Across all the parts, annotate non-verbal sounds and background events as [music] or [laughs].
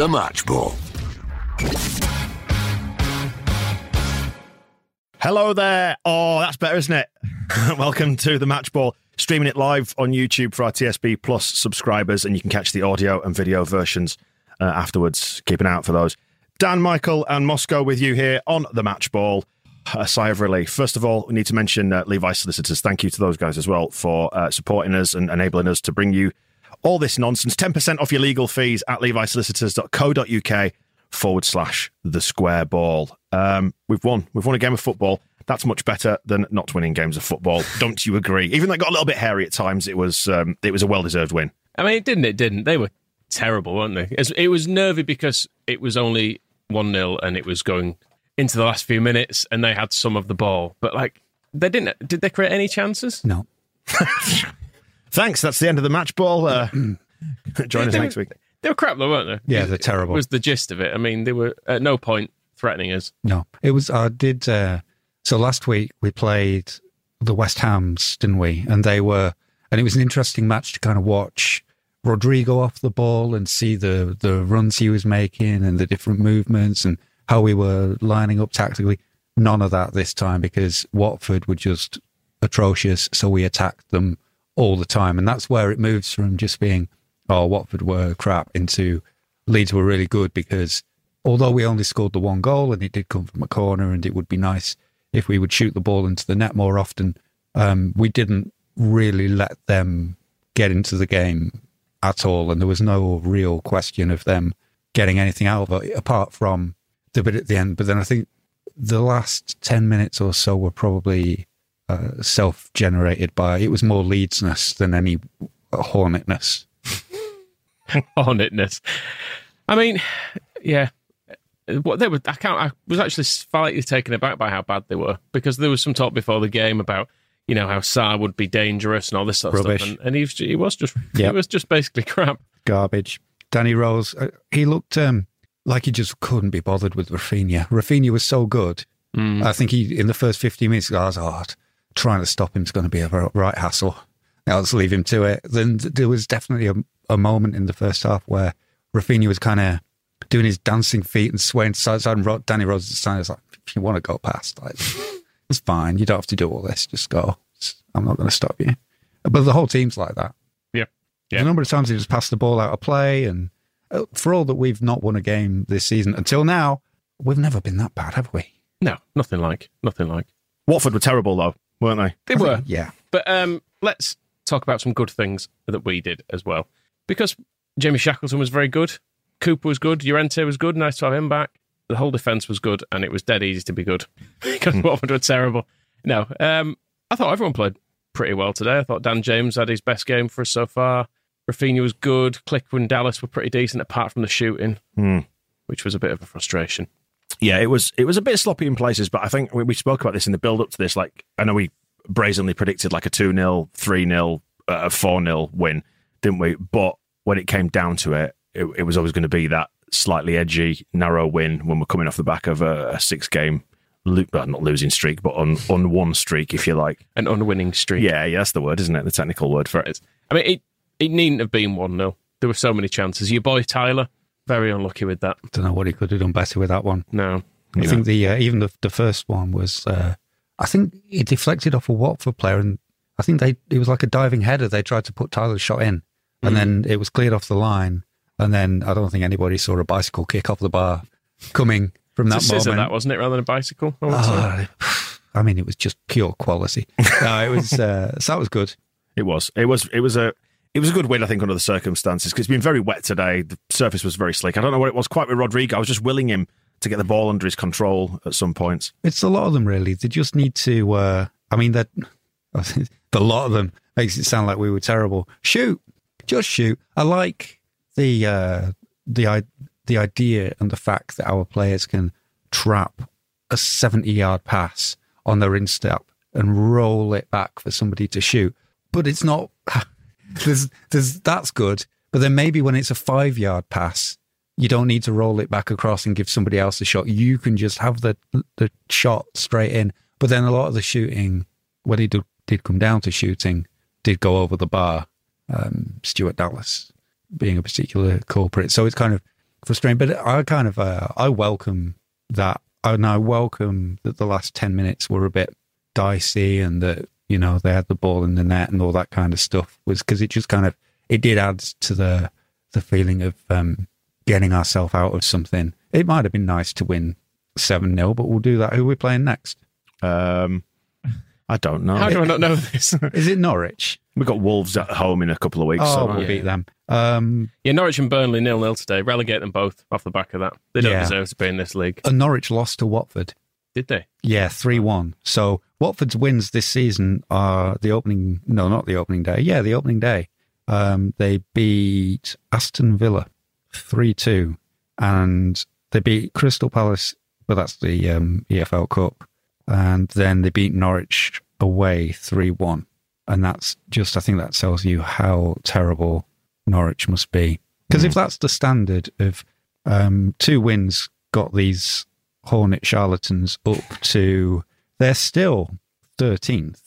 The Match Ball. Hello there. Oh, that's better, isn't it? [laughs] Welcome to the Match Ball. Streaming it live on YouTube for our TSB Plus subscribers, and you can catch the audio and video versions uh, afterwards. Keep an eye out for those. Dan, Michael, and Moscow with you here on the Match Ball. A sigh of relief. First of all, we need to mention uh, Solicitors. Thank you to those guys as well for uh, supporting us and enabling us to bring you all this nonsense. 10% off your legal fees at levisolicitors.co.uk forward slash the square ball. Um, we've won. We've won a game of football. That's much better than not winning games of football. Don't you agree? Even though it got a little bit hairy at times, it was um, it was a well deserved win. I mean, it didn't. It didn't. They were terrible, weren't they? It was nervy because it was only one 0 and it was going into the last few minutes, and they had some of the ball, but like they didn't. Did they create any chances? No. [laughs] Thanks. That's the end of the match ball. Uh, [clears throat] join us They next were- week. They were crap, though, weren't they? Yeah, they're terrible. Was the gist of it? I mean, they were at no point threatening us. No, it was. I did. Uh, so last week we played the West Hams, didn't we? And they were, and it was an interesting match to kind of watch Rodrigo off the ball and see the the runs he was making and the different movements and how we were lining up tactically. None of that this time because Watford were just atrocious. So we attacked them all the time, and that's where it moves from just being, oh, Watford were crap into Leeds were really good because although we only scored the one goal and it did come from a corner and it would be nice if we would shoot the ball into the net more often, um, we didn't really let them get into the game at all. And there was no real question of them getting anything out of it apart from the bit at the end. But then I think the last 10 minutes or so were probably uh, self generated by it was more Leedsness than any hornetness. [laughs] Hornetness. I mean, yeah. What they were, I can't. I was actually slightly taken aback by how bad they were because there was some talk before the game about you know how Sarr would be dangerous and all this sort of Rubbish. stuff, and, and he, was- he was just Yep. he was just basically [laughs] crap. garbage. Danny Rose, uh, he looked um, like he just couldn't be bothered with Raphinha. Raphinha was so good. I think he in the first 15 minutes, oh, trying to stop him is going to be a right hassle. I'll just leave him to it. Then there was definitely a, a moment in the first half where Raphinha was kind of doing his dancing feet and swaying side to side, and Danny Rose was standing there, like, if you want to go past, like, [laughs] it's fine. You don't have to do all this. Just go. I'm not going to stop you. But the whole team's like that. Yeah, yeah. The number of times he just passed the ball out of play, and uh, for all that we've not won a game this season until now, we've never been that bad, have we? No, nothing like, nothing like. Watford were terrible though, weren't they? They were. Yeah. But um, let's talk about some good things that we did as well. Because Jamie Shackleton was very good. Cooper was good. Llorente was good. Nice to have him back. The whole defence was good, and it was dead easy to be good because Watford were terrible. No, um, I thought everyone played pretty well today. I thought Dan James had his best game for us so far. Raphinha was good. Klich and Dallas were pretty decent, apart from the shooting, which was a bit of a frustration. Yeah, it was it was a bit sloppy in places, but I think we, we spoke about this in the build up to this. Like, I know we brazenly predicted like a 2 0, 3 0, uh, a 4 0 win, didn't we? But when it came down to it, it, it was always going to be that slightly edgy, narrow win when we're coming off the back of a, a six game, lo- not losing streak, but on, on one streak, if you like. An unwinning streak. Yeah, yeah, that's the word, isn't it? The technical word for it. I mean, it, it needn't have been 1 0. There were so many chances. Your boy Tyler, very unlucky with that. Don't know what he could have done better with that one. No. I think the uh, even the the first one was, uh, I think it deflected off a Watford player, and I think they it was like a diving header. They tried to put Tyler's shot in, and then it was cleared off the line, and then I don't think anybody saw a bicycle kick off the bar coming from that It's a scissor, moment. that wasn't it, rather than a bicycle? I. Ah, [sighs] I mean, it was just pure quality. [laughs] No, it was uh, so that was good. It was. It was. It was a. It was a good win, I think, under the circumstances because it's been very wet today. The surface was very slick. I don't know what it was quite with Rodrigo. I was just willing him to get the ball under his control at some points. It's a lot of them, really. They just need to. Uh, I mean, that [laughs] the lot of them makes it sound like we were terrible. Shoot, just shoot. I like the uh, the the idea and the fact that our players can trap a seventy yard pass on their instep and roll it back for somebody to shoot. But it's not. [laughs] There's, there's that's good. But then maybe when it's a five yard pass, you don't need to roll it back across and give somebody else a shot. You can just have the the shot straight in. But then a lot of the shooting, when it did, did come down to shooting, did go over the bar. Um, Stuart Dallas being a particular culprit, so it's kind of frustrating. But I kind of uh, I welcome that, and I welcome that the last ten minutes were a bit dicey, and that you know they had the ball in the net and all that kind of stuff. Was because it just kind of it did add to the the feeling of um, getting ourselves out of something. It might have been nice to win 7 0, but we'll do that. Who are we playing next? Um, I don't know. How do I not know this? [laughs] Is it Norwich? We've got Wolves at home in a couple of weeks. Oh, so we'll yeah. beat them. Um, yeah, Norwich and Burnley nil nil today. Relegate them both off the back of that. They don't Yeah. deserve to be in this league, and Norwich lost to Watford. Did they? Yeah, 3 1. So Watford's wins this season are the opening, no, not the opening day. Yeah, the opening day. Um, they beat Aston Villa 3 2, and they beat Crystal Palace, but that's the um, EFL Cup. And then they beat Norwich away 3 1. And that's just, I think that tells you how terrible Norwich must be. Because if that's the standard of um, two wins got these Hornet charlatans up to, they're still 13th,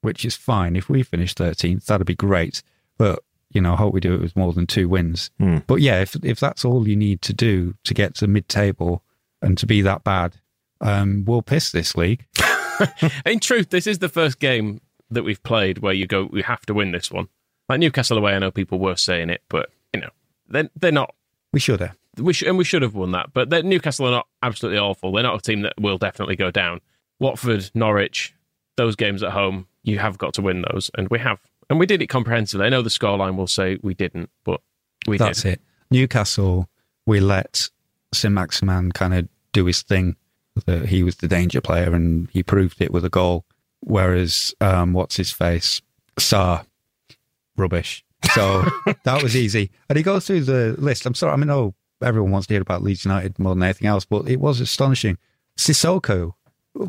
which is fine. If we finish 13th, that'd be great. But, you know, I hope we do it with more than two wins. Hmm. But yeah, if, if that's all you need to do to get to mid table and to be that bad, um, we'll piss this league. [laughs] [laughs] In truth, this is the first game that we've played where you go, we have to win this one. Like Newcastle away, I know people were saying it, but you know, they're they're not. We should have. We sh- and we should have won that, but Newcastle are not absolutely awful. They're not a team that will definitely go down. Watford, Norwich, those games at home, you have got to win those, and we have, and we did it comprehensively. I know the scoreline will say we didn't, but we That's did. it. Newcastle, we let Saint-Maximin kind of do his thing. That he was the danger player and he proved it with a goal. Whereas, um, what's his face? Sarr, rubbish. So [laughs] that was easy. And he goes through the list. I'm sorry. I mean, oh, everyone wants to hear about Leeds United more than anything else, but it was astonishing. Sissoko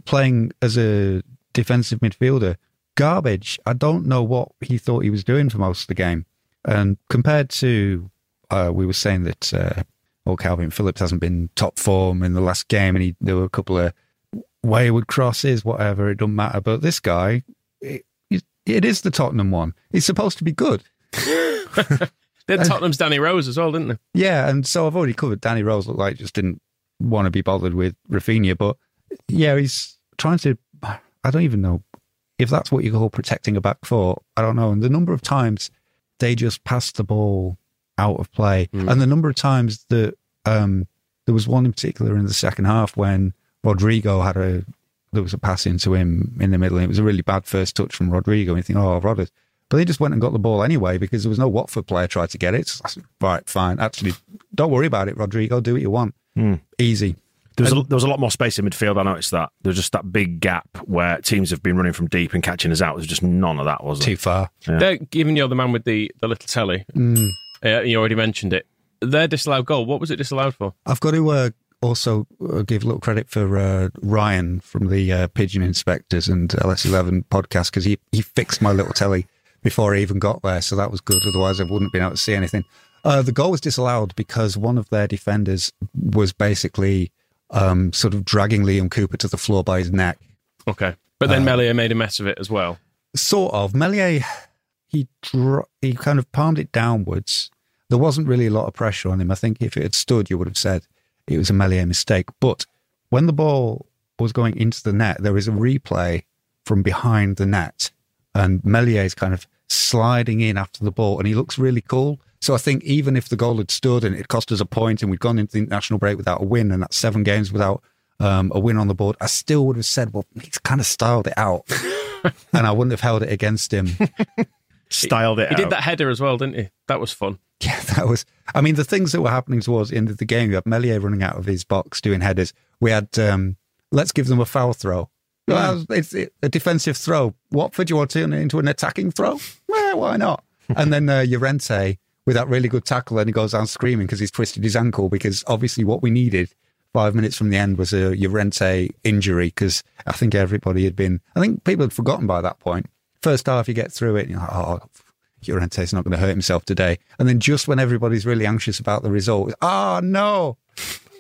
playing as a defensive midfielder, garbage. I don't know what he thought he was doing for most of the game. And compared to, uh, we were saying that, uh, well, Kalvin Phillips hasn't been top form in the last game, and he, there were a couple of wayward crosses, whatever. It doesn't matter. But this guy, it, it is the Tottenham one. He's supposed to be good. [laughs] They had Tottenham's Danny Rose as well, didn't they? Yeah, and so I've already covered Danny Rose. Looked like just didn't want to be bothered with Raphinha, but yeah, he's trying to. I don't even know if that's what you call protecting a back four. I don't know. And the number of times they just passed the ball out of play, and the number of times that um, there was one in particular in the second half when Rodrigo had a there was a pass into him in the middle, and it was a really bad first touch from Rodrigo. And you think, oh, Rodgers. But they just went and got the ball anyway because there was no Watford player tried to get it. So I said, right, fine. Actually, don't worry about it, Rodrigo. Do what you want. Easy. There was, a, there was a lot more space in midfield. I noticed that. There was just that big gap where teams have been running from deep and catching us out. There's just none of that, was there? Too far. Yeah. They're giving you the man with the, the little telly. Mm. Uh, you already mentioned it. Their disallowed goal. What was it disallowed for? I've got to uh, also uh, give a little credit for uh, Ryan from the uh, Pigeon Inspectors and LS11 podcast because he, he fixed my little telly before I even got there. So that was good. Otherwise, I wouldn't have been able to see anything. Uh, the goal was disallowed because one of their defenders was basically um, sort of dragging Liam Cooper to the floor by his neck. Okay, but then Meslier made a mess of it as well. Sort of. Meslier, he dro- he kind of palmed it downwards. There wasn't really a lot of pressure on him. I think if it had stood, you would have said it was a Meslier mistake. But when the ball was going into the net, there was a replay from behind the net, and Meslier's kind of sliding in after the ball, and he looks really cool. So I think even if the goal had stood and it cost us a point, and we'd gone into the international break without a win, and that's seven games without um, a win on the board, I still would have said, "Well, he's kind of styled it out," [laughs] and I wouldn't have held it against him. [laughs] Styled it He out. did that header as well, didn't he? That was fun. Yeah, [laughs] that was. I mean, the things that were happening towards the end of the game, you had Meslier running out of his box doing headers. We had, um, let's give them a foul throw. Well, it's a defensive throw. Watford, you want to turn it into an attacking throw? Well, why not? [laughs] and then uh, Llorente with that really good tackle, and he goes down screaming because he's twisted his ankle. Because obviously, what we needed five minutes from the end was a Llorente injury. Because I think everybody had been, I think people had forgotten by that point. First half, you get through it, and you're like, oh, Llorente's not going to hurt himself today. And then just when everybody's really anxious about the result, ah, no.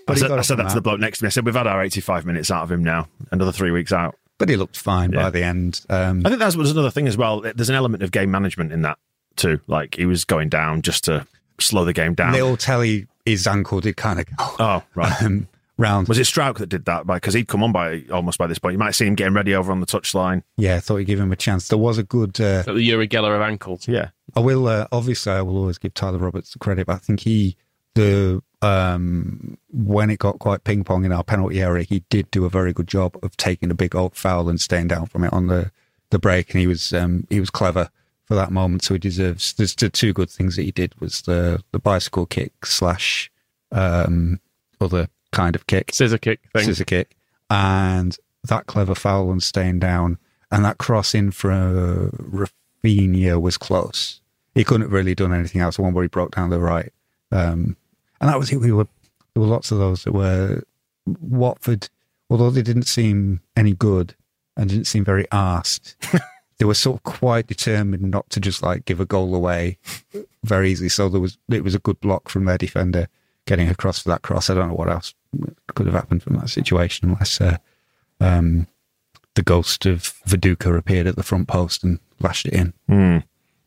I But he said, I said from that to the bloke next to me. I said, we've had our 85 minutes out of him now. Another three weeks out. But he looked fine Yeah. by the end. Um, I think that was another thing as well. There's an element of game management in that too. Like he was going down just to slow the game down. Little Telly, his ankle did kind of go oh, right. [laughs] um, round. Was it Struijk that did that? Because he'd come on by almost by this point. You might see him getting ready over on the touchline. Yeah, I thought he'd give him a chance. There was a good. Uh, the Uri Geller of ankles. Yeah. I will uh, obviously I will always give Tyler Roberts the credit, but I think he the um when it got quite ping pong in our penalty area, he did do a very good job of taking a big old foul and staying down from it on the the break, and he was um he was clever for that moment, so he deserves. There's the two good things that he did was the the bicycle kick slash um other kind of kick, Scissor kick thing. scissor kick, and that clever foul and staying down, and that cross in for uh, Raphinha was close. He couldn't have really done anything else. The one where he broke down the right, um, and that was it. We were there were lots of those that were Watford, although they didn't seem any good and didn't seem very asked. [laughs] they were sort of quite determined not to just like give a goal away very easily. So there was it was a good block from their defender getting across for that cross. I don't know what else could have happened from that situation unless uh, um, the ghost of Viduka appeared at the front post and lashed it in.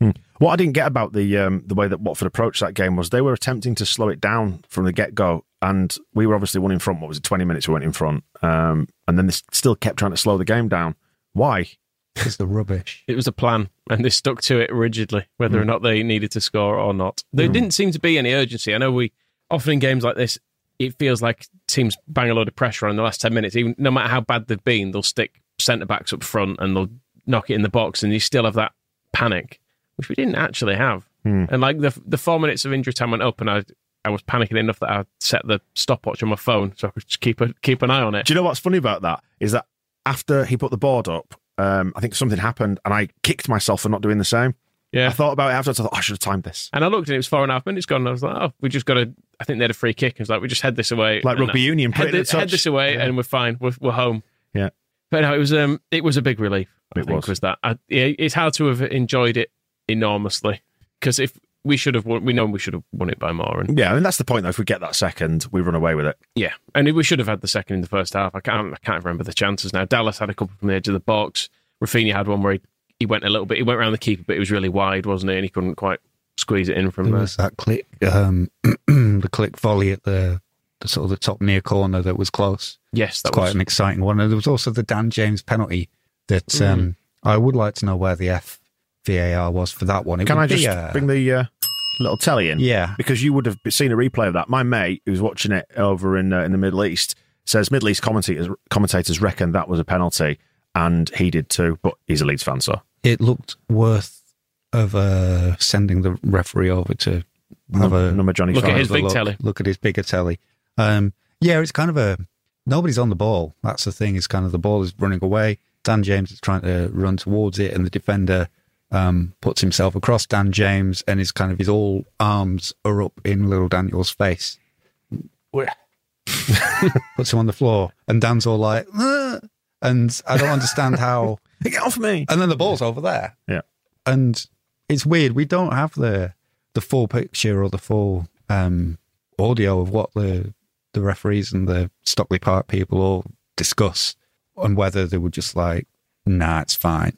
Hmm. What I didn't get about the um, the way that Watford approached that game was they were attempting to slow it down from the get go, and we were obviously one in front. What was it, twenty minutes? We went in front, um, and then they still kept trying to slow the game down. Why? It's the rubbish. It was a plan, and they stuck to it rigidly, whether or not they needed to score or not. There didn't seem to be any urgency. I know we often in games like this, it feels like teams bang a load of pressure on in the last ten minutes. Even no matter how bad they've been, they'll stick centre backs up front and they'll knock it in the box, and you still have that panic, which we didn't actually have. And like the the four minutes of injury time went up, and I I was panicking enough that I set the stopwatch on my phone so I could just keep a keep an eye on it. Do you know what's funny about that? Is that after he put the board up, um, I think something happened, and I kicked myself for not doing the same. Yeah. I thought about it afterwards. I thought oh, I should have timed this. And I looked and it was four and a half minutes gone. And I was like, oh, we just got to. I think they had a free kick. I was like, we just head this away, Like rugby I- union, Head, in head this away, Yeah. and we're fine. We're, we're home. Yeah. But no, it was um, it was a big relief. I It think was. was that. I, yeah, it's hard to have enjoyed it enormously because if we should have won, we know we should have won it by more. And Yeah, I mean that's the point. Though, if we get that second, we run away with it. yeah, and we should have had the second in the first half. I can't, I can't remember the chances now. Dallas had a couple from the edge of the box. Raphinha had one where he, he went a little bit. He went around the keeper, but it was really wide, wasn't it? And he couldn't quite squeeze it in from There there. was that Klich, um, [clears throat] the Klich volley at the, the sort of the top near corner that was close. Yes, It's that quite was an exciting one. And there was also the Dan James penalty that um, I would like to know where the F VAR was for that one. It Can I just uh, bring the uh, little telly in? Yeah. because you would have seen a replay of that. My mate, who's watching it over in uh, in the Middle East, says Middle East commentators commentators reckon that was a penalty, and he did too. But he's a Leeds fan, so it looked worth of uh, sending the referee over to have a number Johnny. Look at Five. his big look, telly. Look at his bigger telly. Um, yeah, it's kind of a nobody's on the ball. That's the thing. It's kind of the ball is running away. Dan James is trying to run towards it, and the defender um, puts himself across Dan James, and his kind of his all arms are up in little Daniel's face. [laughs] puts him on the floor, and Dan's all like, "Ah," and I don't understand [laughs] how. Get off me! And then the ball's over there Yeah, and it's weird. We don't have the the full picture or the full um, audio of what the the referees and the Stockley Park people all discuss on whether they were just like, "Nah, it's fine."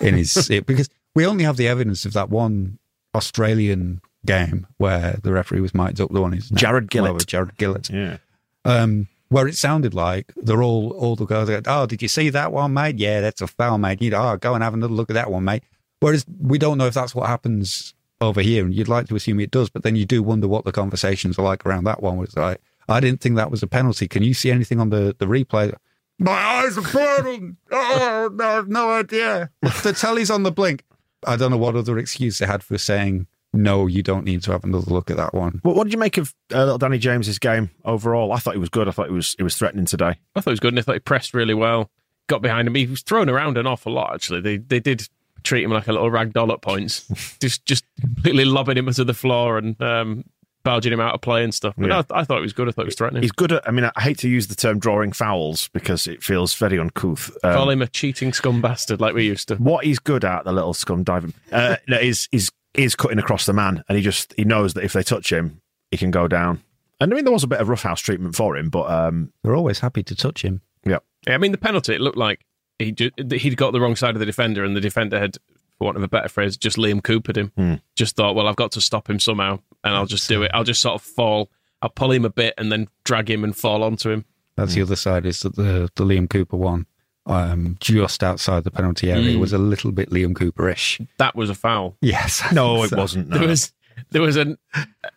In his [laughs] it, because we only have the evidence of that one Australian game where the referee was mic'd up. The one is Jarred Gillett. Jarred Gillett yeah. um, where it sounded like they're all all the guys. Go, oh, did you see that one, mate? Yeah, that's a foul, mate. You know, oh, go and have another look at that one, mate. Whereas we don't know if that's what happens over here, and you'd like to assume it does, but then you do wonder what the conversations are like around that one. It's like, I didn't think that was a penalty. Can you see anything on the, the replay? My eyes are burning. Oh, no, I have no idea. the telly's on the blink. I don't know what other excuse they had for saying, no, you don't need to have another look at that one. What, what did you make of uh, little Danny James's game overall? I thought he was good. I thought he was he was threatening today. I thought he was good, and I thought he pressed really well. Got behind him. He was thrown around an awful lot. Actually, they they did treat him like a little rag doll at points, [laughs] just just completely lobbing him to the floor and um, barging him out of play and stuff. But Yeah. no, I thought he was good. I thought he was threatening. He's good at. I mean, I hate to use the term drawing fouls because it feels very uncouth. Um, Call him a cheating scum bastard like we used to. what he's good at, the little scum diving, uh, [laughs] no, is is is cutting across the man, and he just he knows that if they touch him, he can go down. And I mean, there was a bit of roughhouse treatment for him, but um, They're always happy to touch him. yeah, Yeah, I mean, the penalty, it looked like he ju- he'd got the wrong side of the defender, and the defender had, for want of a better phrase, just Liam Coopered him. Hmm. Just thought, well, I've got to stop him somehow, and I'll just do it. I'll just sort of fall. I'll pull him a bit and then drag him and fall onto him. That's the other side is that the, the Liam Cooper one, um, just outside the penalty area, Mm. was a little bit Liam Cooper-ish. That was a foul. Yes. [laughs] no, it So- wasn't. No. There was there was an,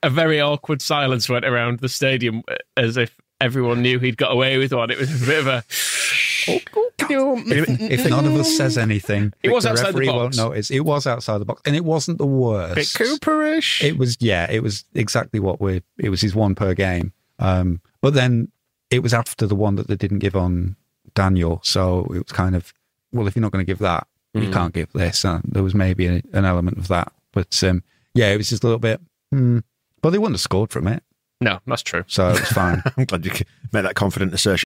a very awkward silence went around the stadium as if everyone knew he'd got away with one. It was a bit of a. [laughs] If none of us says anything, It was the outside the referee box. won't notice. It was outside the box, and it wasn't the worst. bit Cooperish. It was, yeah, it was exactly what we. It was his one per game. Um, but then it was after the one that they didn't give on Daniel, so it was kind of, well, if you're not going to give that, you Mm. can't give this. Uh, there was maybe a, an element of that, but um, yeah, it was just a little bit. Hmm. But they wouldn't have scored from it, No, that's true. so it was fine. [laughs] I'm glad you made that confident assertion.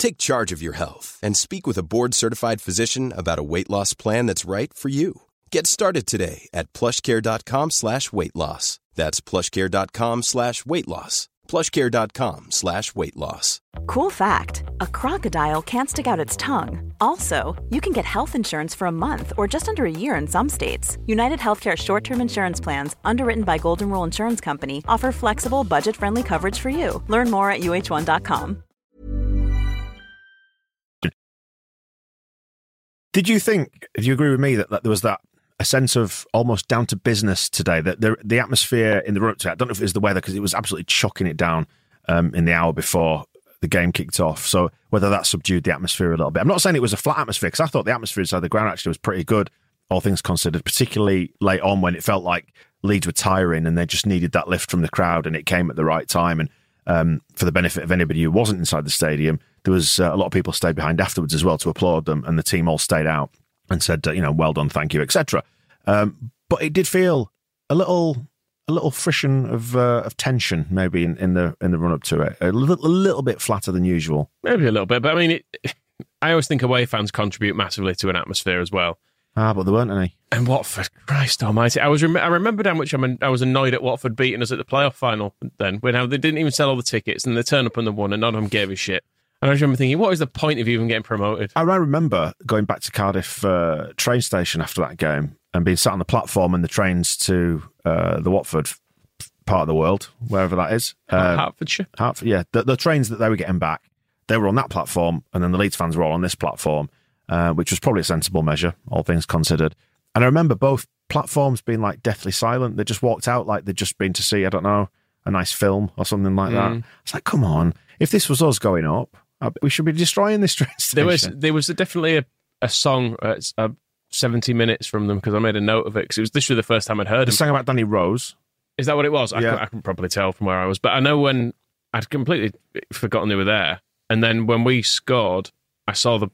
Take charge of your health and speak with a board-certified physician about a weight loss plan that's right for you. Get started today at plushcare.com slash weight loss. That's plushcare.com slash weight loss. plushcare.com slash weight loss. Cool fact a crocodile can't stick out its tongue. Also, you can get health insurance for a month or just under a year in some states. United Healthcare short term insurance plans, underwritten by Golden Rule Insurance Company, offer flexible, budget friendly coverage for you. Learn more at uh1.com. Did you think? Do you agree with me that, that there was that a sense of almost down to business today? That the the atmosphere in the run up to it. I don't know if it was the weather because it was absolutely chucking it down um, in the hour before the game kicked off. So whether that subdued the atmosphere a little bit. I'm not saying it was a flat atmosphere because I thought the atmosphere inside the ground actually was pretty good, all things considered. Particularly late on when it felt like Leeds were tiring and they just needed that lift from the crowd, and it came at the right time. And um, for the benefit of anybody who wasn't inside the stadium, there was uh, a lot of people stayed behind afterwards as well to applaud them, and the team all stayed out and said, uh, you know, well done, thank you, etc. Um, but it did feel a little, a little frisson of uh, of tension maybe in, in the in the run up to it, a little, a little bit flatter than usual. Maybe a little bit, but I mean, it, [laughs] I always think away fans contribute massively to an atmosphere as well. Ah, but there weren't any. And Watford, Christ Almighty! I was rem- I remembered how much I'm I was annoyed at Watford beating us at the playoff final. Then when they didn't even sell all the tickets and they turned up and they won, and none of them gave a shit. And I just remember thinking, what is the point of even getting promoted? I remember going back to Cardiff uh, train station after that game and being sat on the platform and the trains to uh, the Watford part of the world, wherever that is. Uh, Hertfordshire. Hertford, yeah, the, the trains that they were getting back, they were on that platform, and then the Leeds fans were all on this platform, uh, which was probably a sensible measure, all things considered. And I remember both platforms being like deathly silent. They just walked out like they'd just been to see, I don't know, a nice film or something like that. Mm. It's like, come on, if this was us going up, we should be destroying this train station. There was there was definitely a, a song, uh, uh, seventy minutes from them because I made a note of it because it was literally the first time I'd heard the song about Danny Rose. Is that what it was? I, Yeah. can, I can probably tell from where I was, but I know when I'd completely forgotten they were there, and then when we scored, I saw the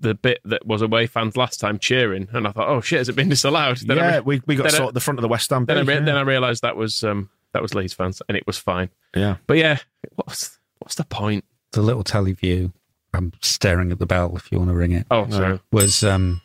the bit that was away fans last time cheering, and I thought, oh shit, has it been disallowed? Then I yeah, re- we, we got I- sort of the front of the West Ham. then I, re- yeah. then I realised that was um, that was Leeds fans, and it was fine. yeah. But yeah, what's what's the point? The little telly view. I'm staring at the bell. If you want to ring it. Oh, sorry. was um,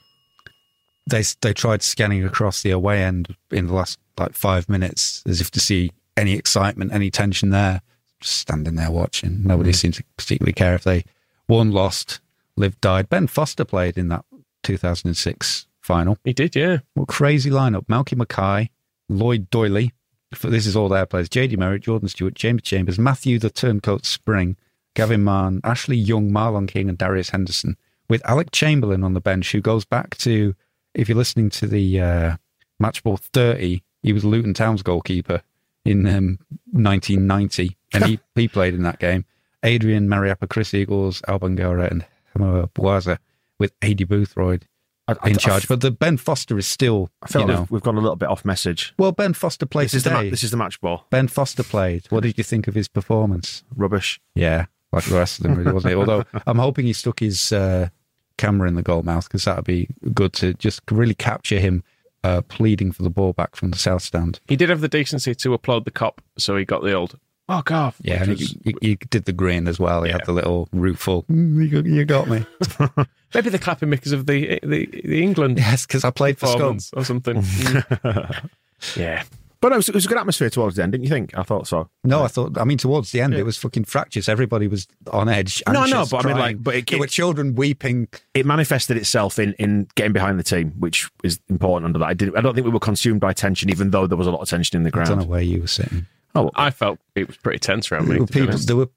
they they tried scanning across the away end in the last like five minutes as if to see any excitement, any tension there. Just standing there watching. Nobody seems to particularly care if they won, lost, lived, died. Ben Foster played in that 2006 final. He did, yeah. What crazy lineup! Malky Mackay, Lloyd Doyley. For this is all their players: Jay DeMerit, Jordan Stewart, James Chambers, Matthew the Turncoat Spring, Gavin Mahon, Ashley Young, Marlon King, and Darius Henderson. With Alec Chamberlain on the bench, who goes back to, if you're listening to the uh, match ball 30, he was Luton Town's goalkeeper in um, 1990, and he, [laughs] he played in that game. Adrian Mariappa, Chris Eagles, Al Bangura, and Hameur Bouazza with Aidy Boothroyd I, I, in charge. But the Ben Foster is still, I feel you like know. we've, we've gone a little bit off message. Well, Ben Foster played This is the today. ma- this is the match ball. ben Foster played. What did you think of his performance? Rubbish. Yeah, like the rest of them, really, wasn't it? Although I'm hoping he stuck his uh, camera in the goal mouth because that would be good to just really capture him uh, pleading for the ball back from the south stand. He did have the decency to applaud the cop, so he got the old fuck off. Yeah, and was- he, he, did the grin as well. He Yeah. had the little rueful. "Mm, you, got- me. [laughs] maybe they're clapping because of the the, the England yes, because I played for Scum. or something. [laughs] yeah, But it was, it was a good atmosphere towards the end, didn't you think? I thought so. No, I thought. I mean, towards the end, it was fucking fractious. Everybody was on edge. No, anxious, no, but I mean, like, but it- there were children weeping. It manifested itself in, in getting behind the team, which is important under that. I, didn't. I don't think we were consumed by tension, even though there was a lot of tension in the ground. I don't know where you were sitting. Oh, I felt it was pretty tense around me. There were people, there were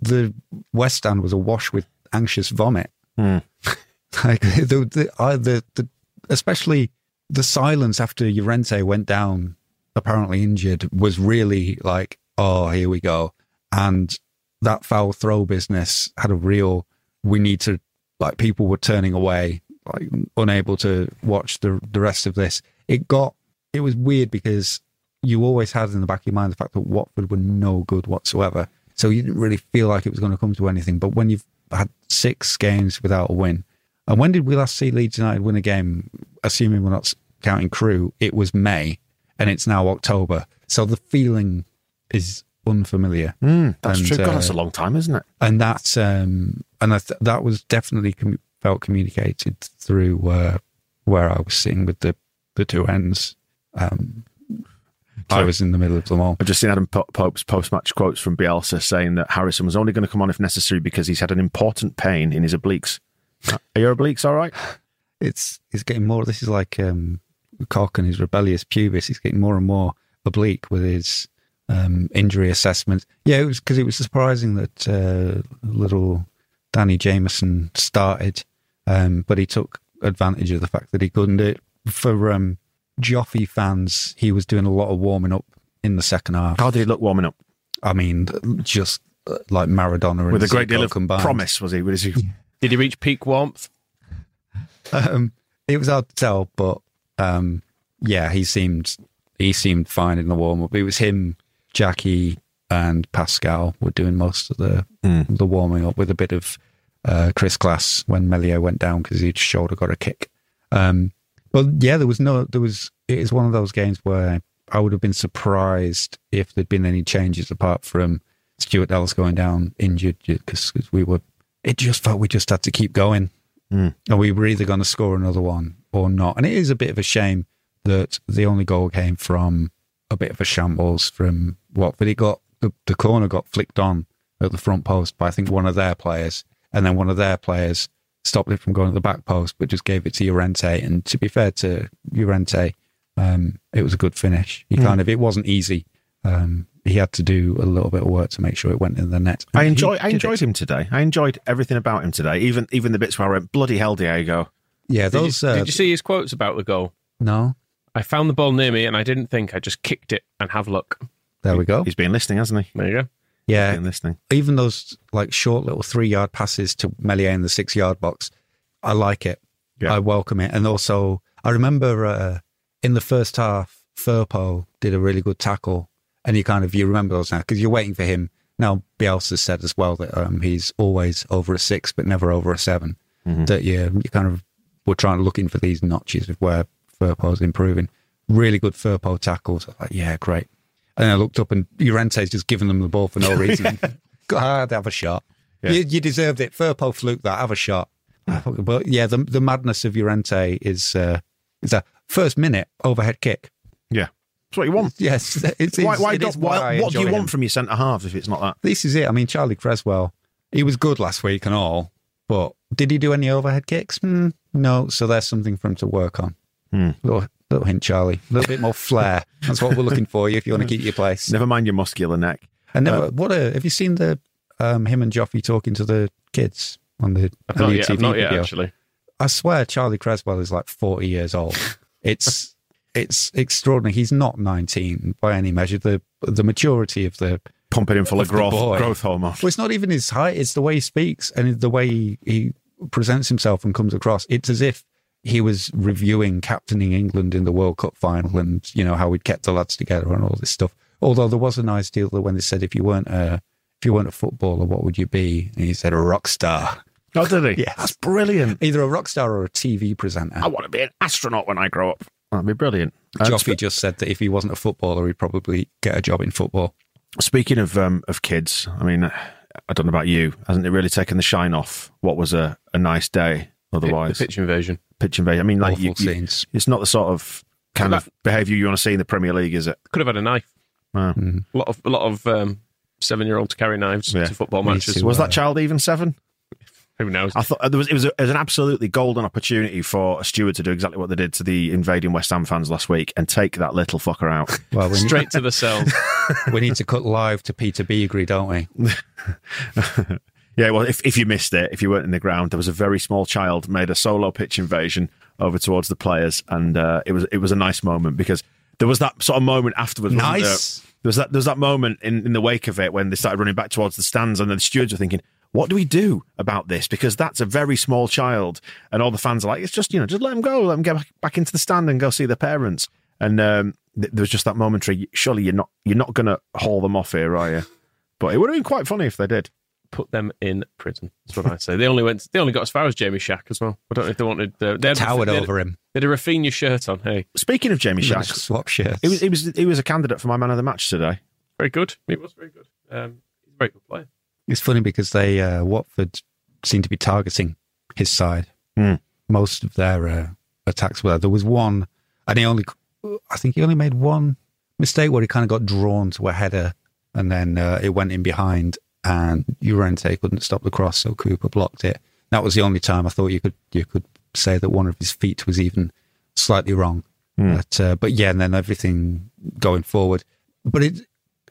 the West Stand was awash with anxious vomit. Hmm. [laughs] like the the, I, the the especially the silence after Llorente went down, apparently injured, was really like, oh, here we go. And that foul throw business had a real. We need to like people were turning away, like unable to watch the the rest of this. It got it was weird because you always had in the back of your mind the fact that Watford were no good whatsoever. So you didn't really feel like it was going to come to anything. But when you've had six games without a win, and when did we last see Leeds United win a game? Assuming we're not counting crew, it was May, and it's now October. So the feeling is unfamiliar. Mm, that's And, true. God, uh, that's a long time, isn't it? and that um, and I th- that was definitely com- felt communicated through uh, where I was sitting with the the two ends. Um, I was in the middle of them all. I've just seen Adam Pope's post-match quotes from Bielsa saying that Harrison was only going to come on if necessary because he's had an important pain in his obliques. Are your obliques all right? It's it's getting more. This is like um, Cock and his rebellious pubis. He's getting more and more oblique with his um, injury assessment. Yeah, it was because it was surprising that uh, little Danny Jameson started, um, but he took advantage of the fact that he couldn't do it. For um, Joffy fans, he was doing a lot of warming up in the second half. How did he look warming up? I mean, just uh, like Maradona and With a great Zico deal of combined. promise, was he? Was he? Did he reach peak warmth? [laughs] Um, it was hard to tell, but um, yeah, he seemed he seemed fine in the warm up. It was him, Jackie, and Pascal were doing most of the the warming up with a bit of uh, Chris Glass when Meslier went down because his shoulder got a kick. Um, but yeah, there was no there was. It is one of those games where I would have been surprised if there'd been any changes apart from Stuart Dallas going down injured because we were. It just felt we just had to keep going and we were either going to score another one or not. And it is a bit of a shame that the only goal came from a bit of a shambles from Watford. It got the, the corner got flicked on at the front post by I think one of their players, and then one of their players stopped it from going to the back post, but just gave it to Llorente. And to be fair to Llorente, um, it was a good finish. He kind of it wasn't easy. Um, he had to do a little bit of work to make sure it went in the net. I He enjoy. I enjoyed it. him today. I enjoyed everything about him today. Even even the bits where I went, bloody hell, Diego. Yeah, Did, those. you, uh, did you see his quotes about the goal? no, I found the ball near me and I didn't think. I just kicked it and have luck. there we go. He's been listening, hasn't he? There you go. Yeah, Been listening. even those like short little three yard passes to Meslier in the six yard box, I like it. Yeah. I welcome it. And also, I remember uh, in the first half, Firpo did a really good tackle, and you kind of you remember those now because you're waiting for him. Now Bielsa said as well that um, he's always over a six, but never over a seven. that you you kind of were trying to looking for these notches of where Firpo's improving. Really good Firpo tackles. I was like, yeah, great. And then I looked up and Llorente's just giving them the ball for no [laughs] reason. God, have a shot. Yeah. You, you deserved it. Firpo fluke that. Have a shot. But yeah, the the madness of Llorente is uh, is a first minute overhead kick. Yeah. That's what you want. [laughs] Yes, it's, Why, it's- why it why why, what do you enjoy want from your centre halves if it's not that? This is it. I mean, Charlie Cresswell, he was good last week and all, but did he do any overhead kicks? Hmm, no. So there's something for him to work on. Hmm. Little, little hint, Charlie. A little bit more flair. That's what we're looking for you if you want to keep your place. Never mind your muscular neck. And never, what a, have you seen the um, him and Joffrey talking to the kids on the, I've the not new yet, TV I've not yet video? actually. I swear Charlie Cresswell is like 40 years old. It's it's extraordinary. He's not 19 by any measure. The the maturity of the Pumping him full of Of growth, growth hormone. well, it's not even his height. It's the way he speaks and the way he, he presents himself and comes across. It's as if he was reviewing captaining England in the World Cup final and you know how we'd kept the lads together and all this stuff. Although there was a nice deal that when they said if you weren't a if you weren't a footballer, what would you be? And he said a rock star, Oh, did he? [laughs] Yes. That's brilliant. either a rock star or a TV presenter. I want to be an astronaut when I grow up. That'd be brilliant. Uh, Joffrey just said that if he wasn't a footballer, he'd probably get a job in football. Speaking of um, of kids, I mean, I don't know about you. Hasn't it really taken the shine off what was a, a nice day otherwise? The pitch invasion. pitch invasion. I mean, like Awful you, you- scenes. it's not the sort of kind But of behaviour you want to see in the Premier League, is it? Could have had a knife. Wow. Mm. A lot of a lot of um, seven year olds carry knives Yeah. to football Me matches. too. Was uh, that child even seven? Who knows? I thought there was it was, a, it was an absolutely golden opportunity for a steward to do exactly what they did to the invading West Ham fans last week and take that little fucker out. [laughs] Well, we need, Straight to the cells. [laughs] we need to cut live to Peter Beagrie, don't we? [laughs] yeah, well, if, if you missed it, if you weren't in the ground, there was a very small child made a solo pitch invasion over towards the players, and uh, it was it was a nice moment because there was that sort of moment afterwards. wasn't there? Nice. There was that there was that moment in, in the wake of it when they started running back towards the stands, and then the stewards were thinking, "What do we do about this?" Because that's a very small child, and all the fans are like, "It's just you know, just let them go, let them get back, back into the stand and go see the parents." And um, th- there was just that momentary. Surely you're not you're not going to haul them off here, are you? But it would have been quite funny if they did. Put them in prison. That's what I say. They only went. They only got as far as Jamie Shack as well. I don't know if they wanted. Uh, they had, Towered they had, over him. They had a Raphinha shirt on. Hey, Speaking of Jamie Shack, Swap shirts. he was he was he was a candidate for my man of the match today. very good. He was very good. Um, he's a very good player. It's funny because they uh, Watford seem to be targeting his side. Hmm. Most of their uh, attacks were. There was one, and he only, I think he only made one mistake where he kind of got drawn to a header, and then uh, it went in behind, and Llorente couldn't stop the cross, so Cooper blocked it. That was the only time I thought you could you could say that one of his feet was even slightly wrong. But uh, but yeah, and then everything going forward. But it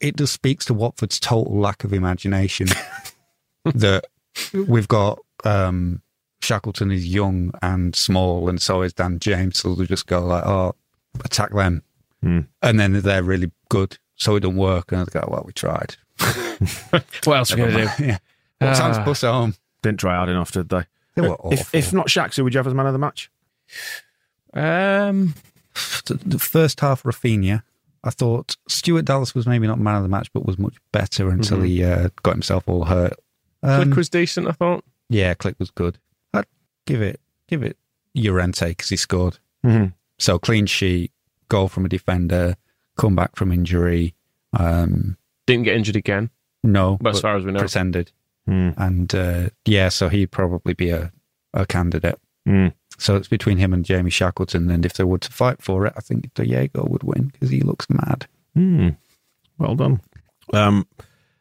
it just speaks to Watford's total lack of imagination [laughs] that we've got um, Shackleton is young and small, and so is Dan James. So they just go like, "Oh, attack them," Hmm. and then they're really good, so it don't work. And they go, "Well, we tried." [laughs] What else are we going to do? yeah, what time's Ah. bus home? Didn't try hard enough, did they? They were If, awful. if not Shack, who would you have as man of the match? Um, the first half, Raphinha. I thought Stuart Dallas was maybe not man of the match, but was much better until he uh, got himself all hurt. Um, Klich was decent. I thought. yeah, Klich was good. I'd give it give it Llorente because he scored. Mm-hmm. So clean sheet, goal from a defender, come back from injury. Um, Didn't get injured again. no, but as far as we know. pretended. Hmm. And uh, yeah, so he'd probably be a, a candidate. Hmm. So it's between him and Jamie Shackleton. And if they were to fight for it, I think Diego would win because he looks mad. Hmm. Well done. Um,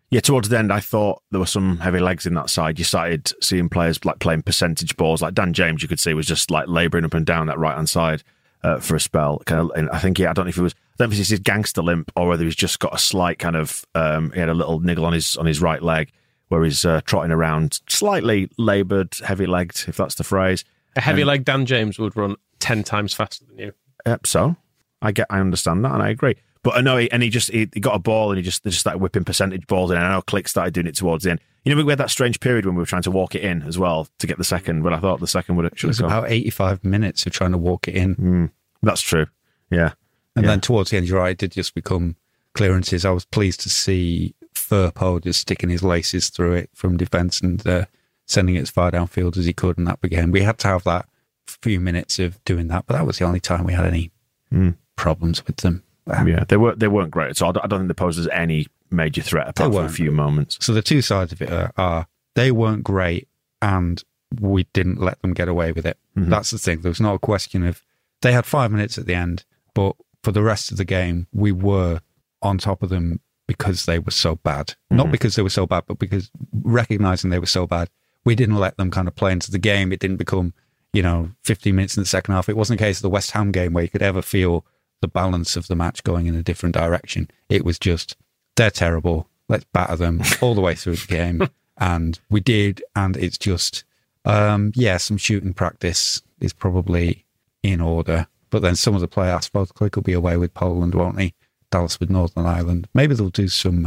yeah, towards the end, I thought there were some heavy legs in that side. You started seeing players like playing percentage balls, like Dan James. You could see was just like labouring up and down that right hand side uh, for a spell. Kind of, and I think yeah, I don't know if it was, I don't know if it's his gangster limp or whether he's just got a slight kind of, um, he had a little niggle on his on his right leg where he's uh, trotting around, slightly laboured, heavy legged, if that's the phrase. A heavy And- leg Dan James would run ten times faster than you. Yep. So I get, I understand that, and I agree. But I know, he, and he just he, he got a ball, and he just they just started whipping percentage balls in. And I know Klich started doing it towards the end. You know, we had that strange period when we were trying to walk it in as well to get the second. But I thought the second would have It was have about 85 minutes of trying to walk it in. Mm, that's true. Yeah. And Yeah. then towards the end, you're right, it did just become clearances. I was pleased to see Firpo just sticking his laces through it from defence and uh, sending it as far downfield as he could, and that began. We had to have that few minutes of doing that, but that was the only time we had any Hmm. problems with them. Yeah, they weren't they weren't great. So I don't, I don't think they posed as any major threat apart from a few moments. So the two sides of it are, are they weren't great, and we didn't let them get away with it. Mhm. That's the thing. There was not a question of they had five minutes at the end, but for the rest of the game, we were on top of them because they were so bad. Not Mhm. because they were so bad, but because recognizing they were so bad, we didn't let them kind of play into the game. It didn't become, you know, 15 minutes in the second half. It wasn't a case of the West Ham game where you could ever feel the balance of the match going in a different direction. It was just, they're terrible. Let's batter them [laughs] all the way through the game. And we did. And it's just, um, yeah, some shooting practice is probably in order. But then some of the play, I suppose, Klich will be away with Poland, won't he? Dallas with Northern Ireland. Maybe they'll do some,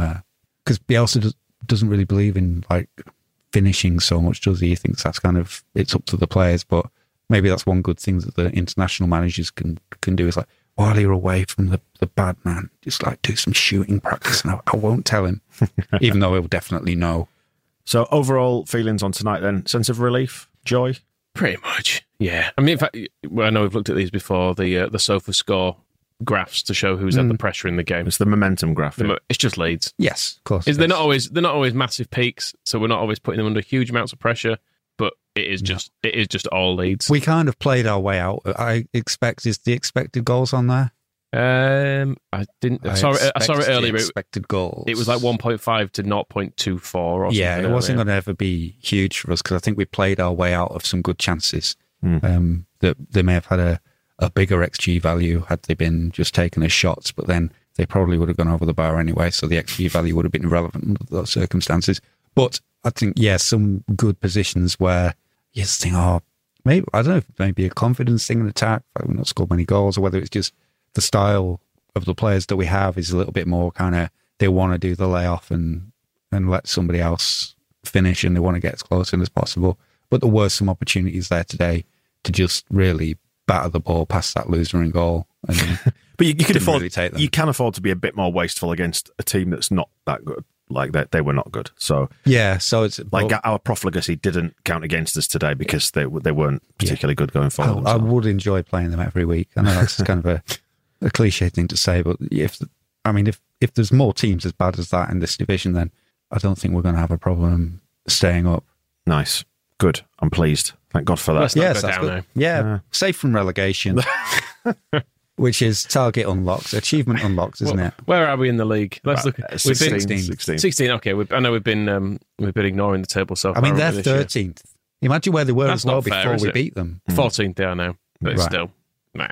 because Bielsa does, doesn't really believe in like finishing so much, does he? He thinks that's kind of, it's up to the players. But maybe that's one good thing that the international managers can can do is like, while you're away from the, the bad man, just like do some shooting practice. And I, I won't tell him, [laughs] even though he'll definitely know. So overall feelings on tonight then? Sense of relief, joy. Pretty much, yeah. I mean, in fact, well, I know we've looked at these before. The uh, the SofaScore graphs to show who's had the pressure in the game. It's the momentum graph. The mo- It's just Leeds. Yes, of course. Is they're not always they're not always massive peaks, so we're not always putting them under huge amounts of pressure. But it is just it is just all Leeds. We kind of played our way out. I expect is the expected goals on there. um, I didn't. I saw it. I saw it earlier. It, Expected goals. it was like one point five to not 0.24 or something. Yeah, it wasn't going to ever be huge for us because I think we played our way out of some good chances. Hmm. Um, that they may have had a, a bigger XG value had they been just taken as shots, but then they probably would have gone over the bar anyway. So the XG value would have been irrelevant under those circumstances. But I think, yeah, some good positions where you just think, oh, maybe, I don't know it a confidence thing in attack, we've not scored many goals, or whether it's just the style of the players that we have is a little bit more kind of, they want to do the layoff and, and let somebody else finish and they want to get as close in as possible. But there were some opportunities there today to just really batter the ball past that loser in goal. And [laughs] But you, you can afford really you can afford to be a bit more wasteful against a team that's not that good. Like that, they were not good. So, yeah, so it's like but our profligacy didn't count against us today because they they weren't particularly good going forward. I, I would enjoy playing them every week. I know that's kind of a, a cliche thing to say, but if I mean if if there's more teams as bad as that in this division, then I don't think we're going to have a problem staying up. nice, good. I'm pleased. Thank God for that. Let's not yes, go down good. now. Yeah, Yeah. safe from relegation, [laughs] which is target unlocked, achievement unlocked, isn't Well, it? Where are we in the league? Let's Right, look. uh, We've been 16, 16. 16. 16. Okay, we've, I know we've been um, we've been ignoring the table so far. I mean, they're haven't we, this year? thirteenth. Imagine where they were That's as well fair, before we it? beat them. 14th they are now, but it's Right. still nah.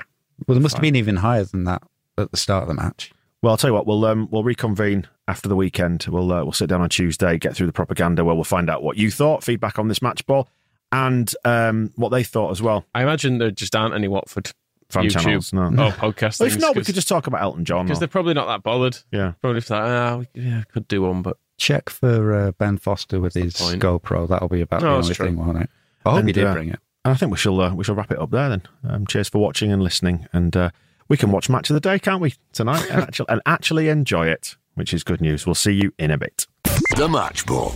Well, they must have been even higher than that at the start of the match. Well, I'll tell you what. We'll um, we'll reconvene after the weekend. We'll uh, we'll sit down on Tuesday, get through the propaganda. Where we'll find out what you thought, feedback on this match ball, and um, what they thought as well. I imagine there just aren't any Watford Fan YouTube channels, no. or podcast Well, if things, not, we could just talk about Elton John. because they're probably not that bothered. yeah, Probably just like, ah, we yeah, could do one, but Check for uh, Ben Foster with his point. GoPro. That'll be about No, the that's only true. thing, won't it? I hope And, he did uh, bring it. and I think we shall uh, we shall wrap it up there then. Um, cheers for watching and listening, and uh, we can watch match of the day, can't we, tonight, and actually, and actually enjoy it, which is good news. We'll see you in a bit. The Match Ball.